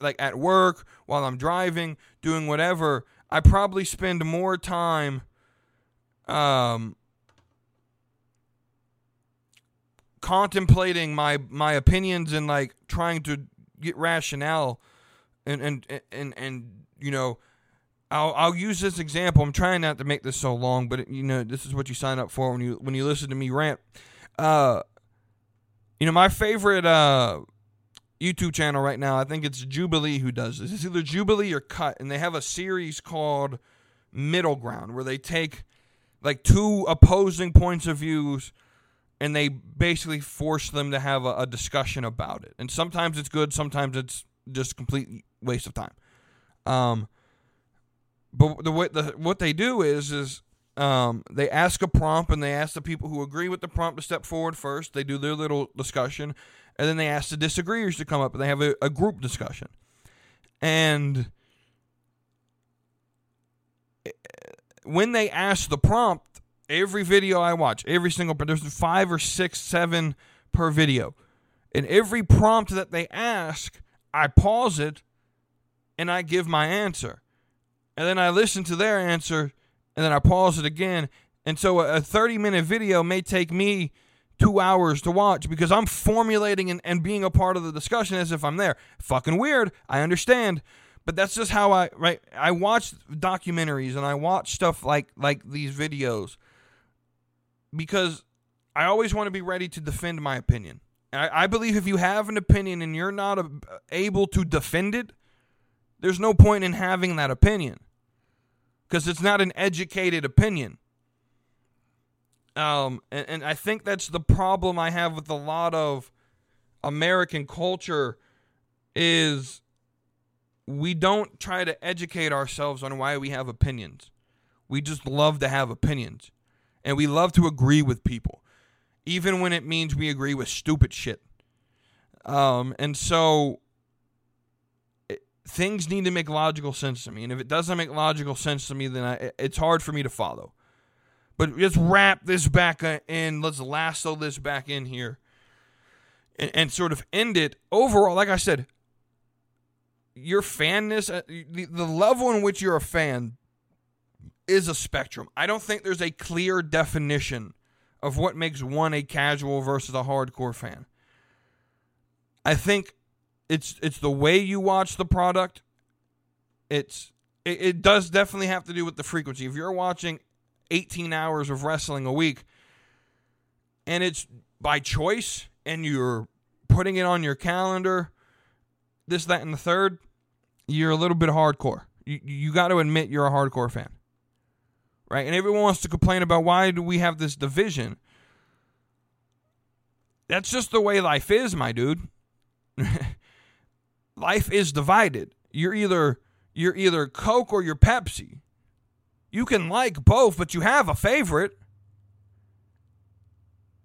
like at work, while I'm driving, doing whatever. I probably spend more time um, contemplating my, my opinions and like trying to get rationale and, and, and, and you know, I'll I'll use this example. I'm trying not to make this so long, but you know this is what you sign up for when you when you listen to me rant. Uh, you know my favorite uh YouTube channel right now. I think it's Jubilee who does this. It's either Jubilee or Cut, and they have a series called Middle Ground where they take like two opposing points of views and they basically force them to have a, a discussion about it. And sometimes it's good, sometimes it's just complete waste of time. Um but the way the what they do is is um, they ask a prompt and they ask the people who agree with the prompt to step forward first. They do their little discussion, and then they ask the disagreeers to come up and they have a, a group discussion. And eh, when they ask the prompt, every video I watch, every single there's five or six, seven per video, and every prompt that they ask, I pause it and I give my answer and then I listen to their answer, and then I pause it again. And so a 30 minute video may take me two hours to watch because I'm formulating and, and being a part of the discussion as if I'm there. Fucking weird. I understand. But that's just how I right I watch documentaries and I watch stuff like like these videos because I always want to be ready to defend my opinion. I, I believe if you have an opinion and you're not a, able to defend it, there's no point in having that opinion because it's not an educated opinion. Um, and, and I think that's the problem I have with a lot of American culture is we don't try to educate ourselves on why we have opinions. We just love to have opinions. And we love to agree with people, even when it means we agree with stupid shit. Um, and so things need to make logical sense to me. And if it doesn't make logical sense to me, then I, it's hard for me to follow. But let's wrap this back in. Let's lasso this back in here and, and sort of end it. Overall, like I said, your fanness, uh, the, the level in which you're a fan is a spectrum. I don't think there's a clear definition of what makes one a casual versus a hardcore fan. I think it's it's the way you watch the product. It's it, it does definitely have to do with the frequency. If you're watching 18 hours of wrestling a week and it's by choice and you're putting it on your calendar, this, that, and the third, you're a little bit hardcore. You, you got to admit you're a hardcore fan. Right? And everyone wants to complain about why do we have this division. That's just the way life is, my dude. [LAUGHS] life is divided. You're either you're either Coke or you're Pepsi. You can like both, but you have a favorite.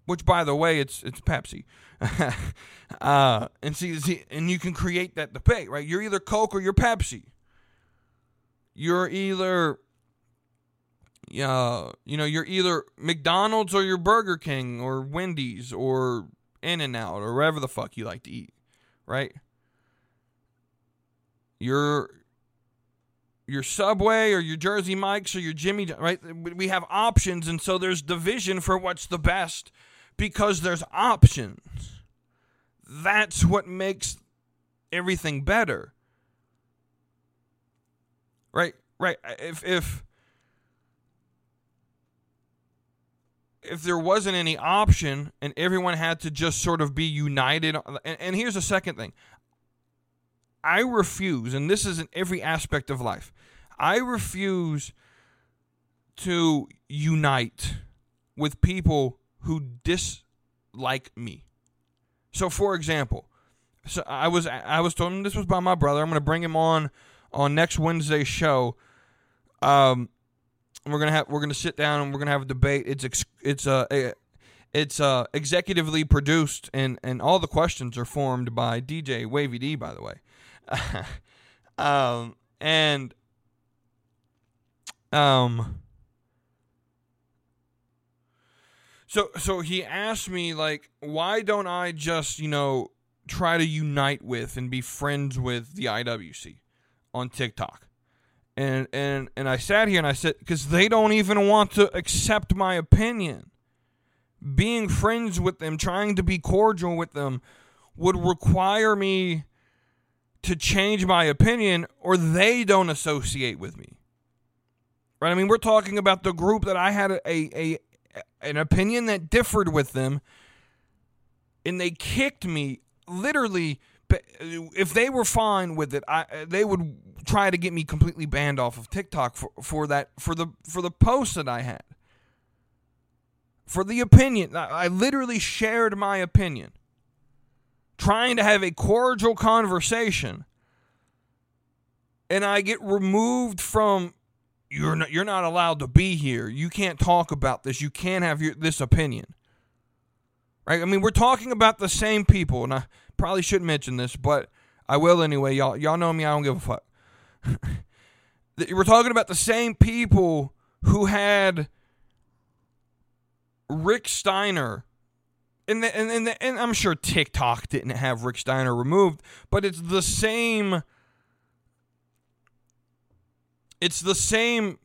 Which, by the way, it's it's Pepsi. [LAUGHS] uh, and see, see, and you can create that debate, right? You're either Coke or you're Pepsi. You're either, uh, you know, you're either McDonald's or you're Burger King or Wendy's or In and Out or wherever the fuck you like to eat, right? Your your Subway or your Jersey Mike's or your Jimmy, right? We have options, and so there's division for what's the best because there's options. That's what makes everything better. Right, right. If if if there wasn't any option and everyone had to just sort of be united, and, and here's the second thing I refuse, and this is in every aspect of life, I refuse to unite with people who dislike me. So, for example, so I was I was told this was by my brother. I'm going to bring him on on next Wednesday's show. Um, we're gonna have we're gonna sit down and we're gonna have a debate. It's ex, it's uh it's uh executively produced and and all the questions are formed by DJ Wavy D. By the way, [LAUGHS] um and um. So so he asked me like, why don't I just you know try to unite with and be friends with the IWC on TikTok? And and and I sat here and I said because they don't even want to accept my opinion. Being friends with them, trying to be cordial with them, would require me to change my opinion, or they don't associate with me. Right? I mean, we're talking about the group that I had a, a, a an opinion that differed with them, and they kicked me literally if they were fine with it, I they would try to get me completely banned off of TikTok for, for that for the for the post that I had. For the opinion, I literally shared my opinion. Trying to have a cordial conversation and I get removed from you're not you're not allowed to be here. You can't talk about this. You can't have your, this opinion. Right? I mean, we're talking about the same people, and I probably shouldn't mention this, but I will anyway. Y'all, y'all know me. I don't give a fuck. [LAUGHS] we're talking about the same people who had Rick Steiner. And, the, and, and, the, and I'm sure TikTok didn't have Rick Steiner removed, but it's the same. It's the same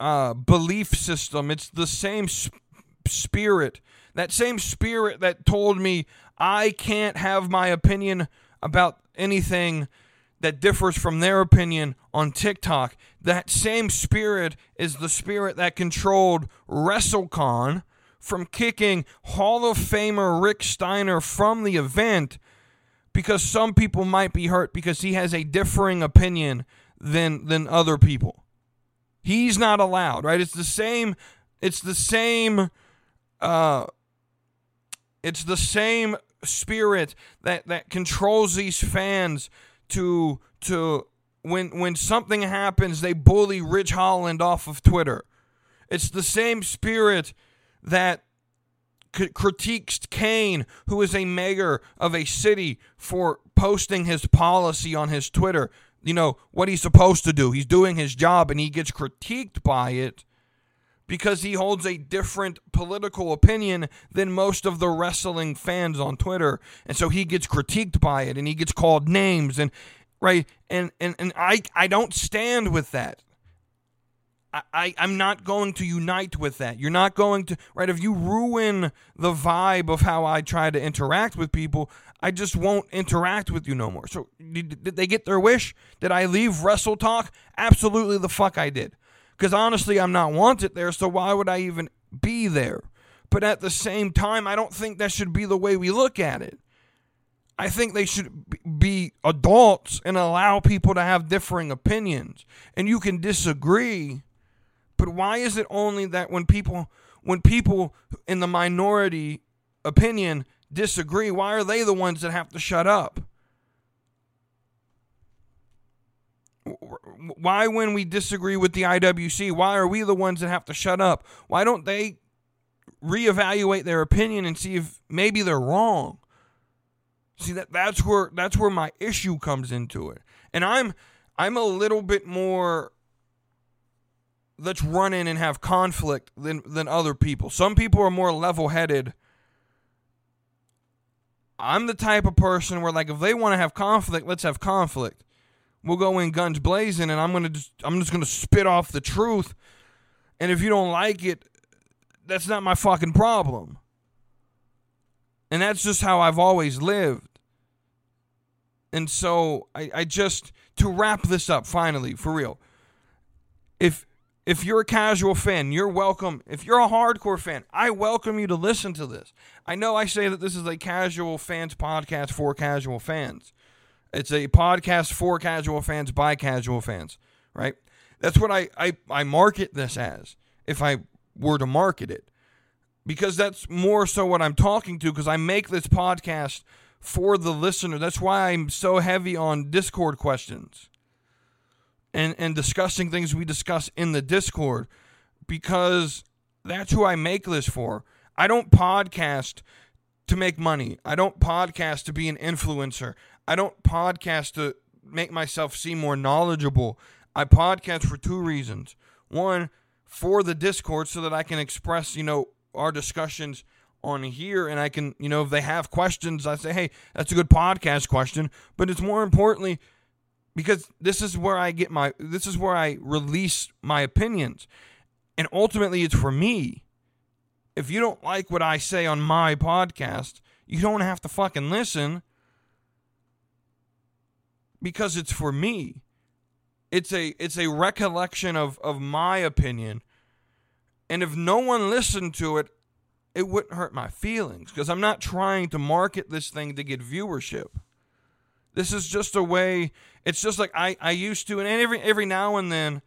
uh, belief system. It's the same sp- spirit that same spirit that told me I can't have my opinion about anything that differs from their opinion on TikTok. That same spirit is the spirit that controlled WrestleCon from kicking Hall of Famer Rick Steiner from the event because some people might be hurt because he has a differing opinion than than other people. He's not allowed, right? It's the same it's the same uh it's the same spirit that, that controls these fans to to when when something happens they bully Ridge Holland off of Twitter. It's the same spirit that critiques Kane, who is a mayor of a city, for posting his policy on his Twitter. You know what he's supposed to do. He's doing his job, and he gets critiqued by it because he holds a different political opinion than most of the wrestling fans on Twitter. And so he gets critiqued by it and he gets called names and right and and, and I I don't stand with that. I, I'm not going to unite with that. You're not going to, right? If you ruin the vibe of how I try to interact with people, I just won't interact with you no more. So, did, did they get their wish? Did I leave Wrestle Talk? Absolutely the fuck I did. Because honestly, I'm not wanted there, so why would I even be there? But at the same time, I don't think that should be the way we look at it. I think they should be adults and allow people to have differing opinions. And you can disagree, but why is it only that when people when people in the minority opinion disagree, why are they the ones that have to shut up? why when we disagree with the IWC, why are we the ones that have to shut up? Why don't they reevaluate their opinion and see if maybe they're wrong? See that that's where that's where my issue comes into it. And I'm I'm a little bit more let's run in and have conflict than than other people. Some people are more level-headed. I'm the type of person where like if they want to have conflict, let's have conflict we'll go in guns blazing and I'm gonna just I'm just gonna spit off the truth. And if you don't like it, that's not my fucking problem. And that's just how I've always lived. And so I, I just to wrap this up finally, for real. If if you're a casual fan, you're welcome. If you're a hardcore fan, I welcome you to listen to this. I know I say that this is a casual fans podcast for casual fans. It's a podcast for casual fans by casual fans, right? That's what I, I, I market this as. if I were to market it. Because that's more so what I'm talking to because I make this podcast for the listener. That's why I'm so heavy on Discord questions and and discussing things we discuss in the Discord because that's who I make this for. I don't podcast to make money. I don't podcast to be an influencer. I don't podcast to make myself seem more knowledgeable. I podcast for two reasons. One, for the Discord so that I can express, you know, our discussions on here and I can, you know, if they have questions, I say, hey, that's a good podcast question. But it's more importantly because this is where I get my, this is where I release my opinions. And ultimately, it's for me. If you don't like what I say on my podcast, you don't have to fucking listen because it's for me. It's a it's a recollection of of my opinion. And if no one listened to it, it wouldn't hurt my feelings because I'm not trying to market this thing to get viewership. This is just a way. It's just like I, I used to, and every every now and then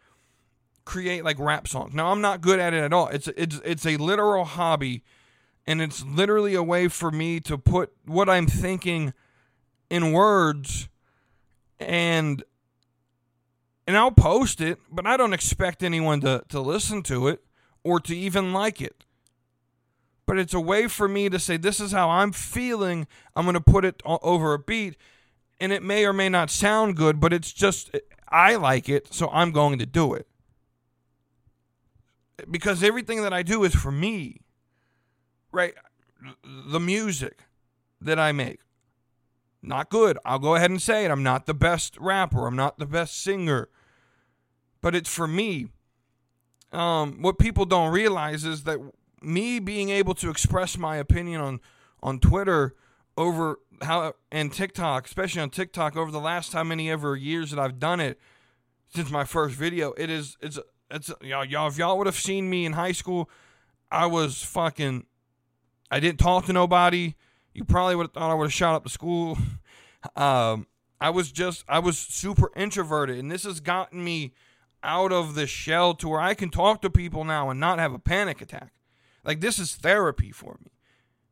create like rap songs. Now I'm not good at it at all. It's it's it's a literal hobby, and it's literally a way for me to put what I'm thinking in words, and and I'll post it, but I don't expect anyone to to listen to it or to even like it but it's a way for me to say this is how I'm feeling. I'm going to put it over a beat and it may or may not sound good, but it's just I like it, so I'm going to do it. Because everything that I do is for me. Right? The music that I make not good. I'll go ahead and say it. I'm not the best rapper. I'm not the best singer. But it's for me. Um, what people don't realize is that me being able to express my opinion on on Twitter over how and TikTok, especially on TikTok, over the last how many ever years that I've done it since my first video, it is it's it's y'all y'all if y'all would have seen me in high school, I was fucking I didn't talk to nobody. You probably would have thought I would have shot up the school. [LAUGHS] Um, I was just I was super introverted, and this has gotten me out of the shell to where I can talk to people now and not have a panic attack. Like this is therapy for me.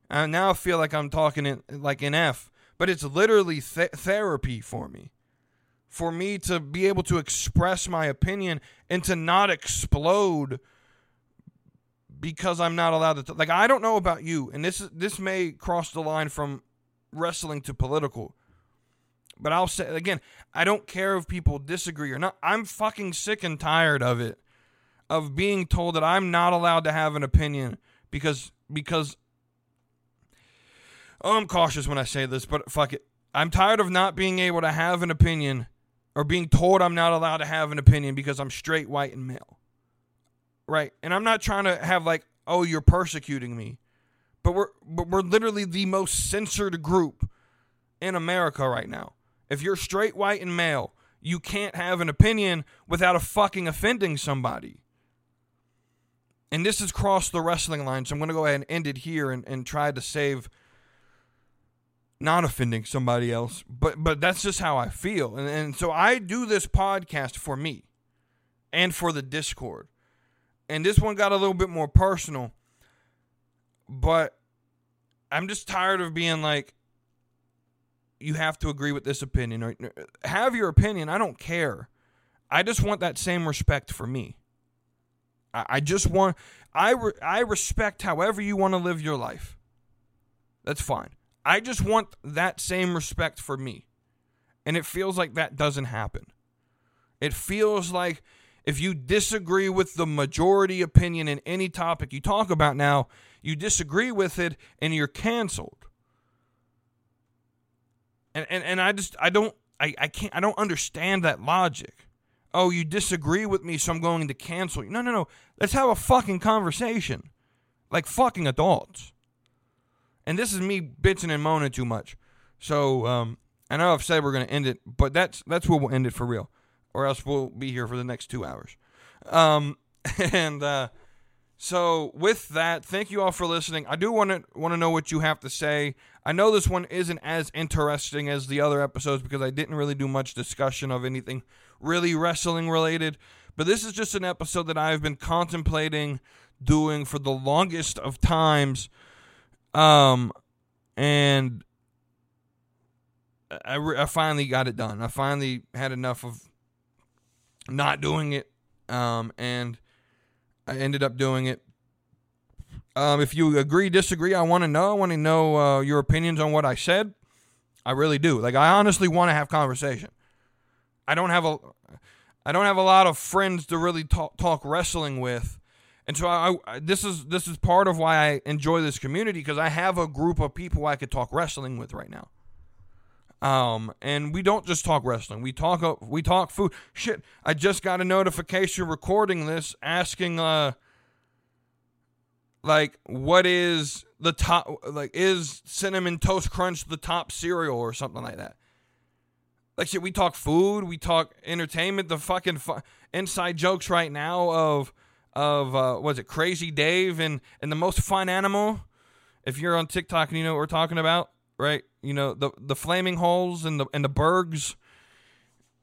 And now feel like I'm talking in like an F, but it's literally th- therapy for me. For me to be able to express my opinion and to not explode because I'm not allowed to. T- like I don't know about you, and this is this may cross the line from wrestling to political. But I'll say again, I don't care if people disagree or not. I'm fucking sick and tired of it of being told that I'm not allowed to have an opinion because because oh, I'm cautious when I say this, but fuck it. I'm tired of not being able to have an opinion or being told I'm not allowed to have an opinion because I'm straight, white, and male. Right? And I'm not trying to have like, oh, you're persecuting me. But we're but we're literally the most censored group in America right now. If you're straight, white, and male, you can't have an opinion without a fucking offending somebody and this has crossed the wrestling line, so I'm going to go ahead and end it here and, and try to save not offending somebody else. But but that's just how I feel. And, and so I do this podcast for me and for the Discord. And this one got a little bit more personal. But I'm just tired of being like, you have to agree with this opinion or have your opinion. I don't care. I just want that same respect for me. I, I just want I re, I respect however you want to live your life. That's fine. I just want that same respect for me. And it feels like that doesn't happen. It feels like if you disagree with the majority opinion in any topic you talk about now, you disagree with it and you're canceled. And and, and I just I don't I, I can't I don't understand that logic oh, you disagree with me, so I'm going to cancel you. No, no, no. Let's have a fucking conversation. Like fucking adults. And this is me bitching and moaning too much. So, um, I know I've said we're going to end it, but that's that's where we'll end it for real. Or else we'll be here for the next two hours. Um, [LAUGHS] and uh, so with that, thank you all for listening. I do want to want to know what you have to say. I know this one isn't as interesting as the other episodes because I didn't really do much discussion of anything really wrestling related. But this is just an episode that I've been contemplating doing for the longest of times. Um, and I, re- I finally got it done. I finally had enough of not doing it. Um, and I ended up doing it. Um, if you agree, disagree, I want to know. I want to know uh, your opinions on what I said. I really do. Like, I honestly want to have conversation. I don't have a, I don't have a lot of friends to really talk, talk wrestling with, and so I, I this is this is part of why I enjoy this community because I have a group of people I could talk wrestling with right now. Um, and we don't just talk wrestling. We talk uh, we talk food. Shit, I just got a notification recording this asking uh like what is the top like is cinnamon toast crunch the top cereal or something like that. Like shit, we talk food, we talk entertainment, the fucking fu- inside jokes right now of of uh was it Crazy Dave and and the most fun animal. If you're on TikTok and you know what we're talking about, right? You know the the flaming holes and the and the bergs,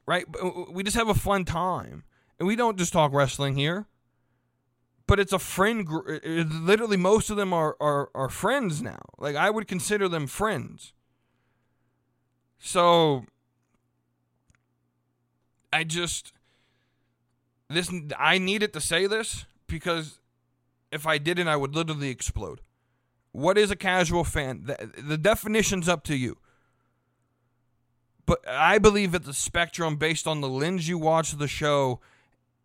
right? We just have a fun time, and we don't just talk wrestling here. But it's a friend group. Literally, most of them are, are are friends now. Like I would consider them friends. So I just this I needed to say this because if I didn't, I would literally explode. What is a casual fan? The, the definition's up to you. But I believe at the spectrum, based on the lens you watch the show,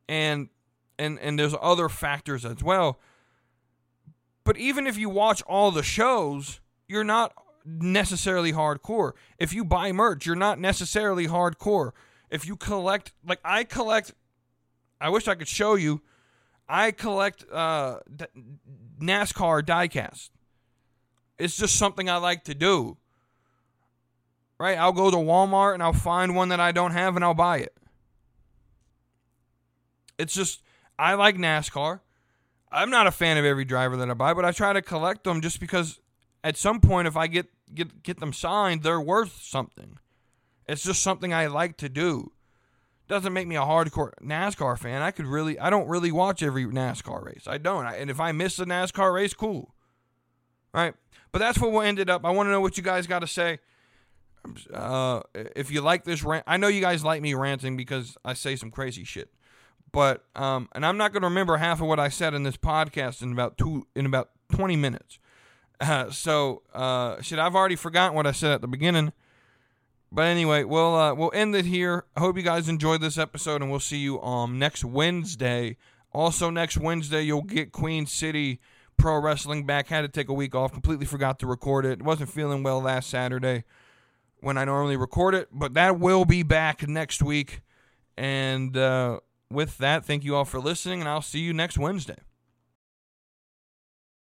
and and and there's other factors as well. But even if you watch all the shows, you're not necessarily hardcore. If you buy merch, you're not necessarily hardcore. If you collect, like I collect, I wish I could show you. I collect uh, NASCAR diecast. It's just something I like to do. Right? I'll go to Walmart and I'll find one that I don't have and I'll buy it. It's just, I like NASCAR. I'm not a fan of every driver that I buy, but I try to collect them just because at some point, if I get, get, get them signed, they're worth something. It's just something I like to do. Doesn't make me a hardcore NASCAR fan. I could really, I don't really watch every NASCAR race. I don't. I, and if I miss a NASCAR race, cool. Right? But that's what we ended up. I want to know what you guys got to say. Uh, if you like this rant, I know you guys like me ranting because I say some crazy shit. But um, and I'm not going to remember half of what I said in this podcast in about two in about 20 minutes. Uh, [LAUGHS] so uh, shit, I've already forgotten what I said at the beginning. But anyway, we'll uh, we'll end it here. I hope you guys enjoyed this episode, and we'll see you um next Wednesday. Also, next Wednesday you'll get Queen City Pro Wrestling back. Had to take a week off. Completely forgot to record it. Wasn't feeling well last Saturday when I normally record it, but that will be back next week. And uh, with that, thank you all for listening, and I'll see you next Wednesday.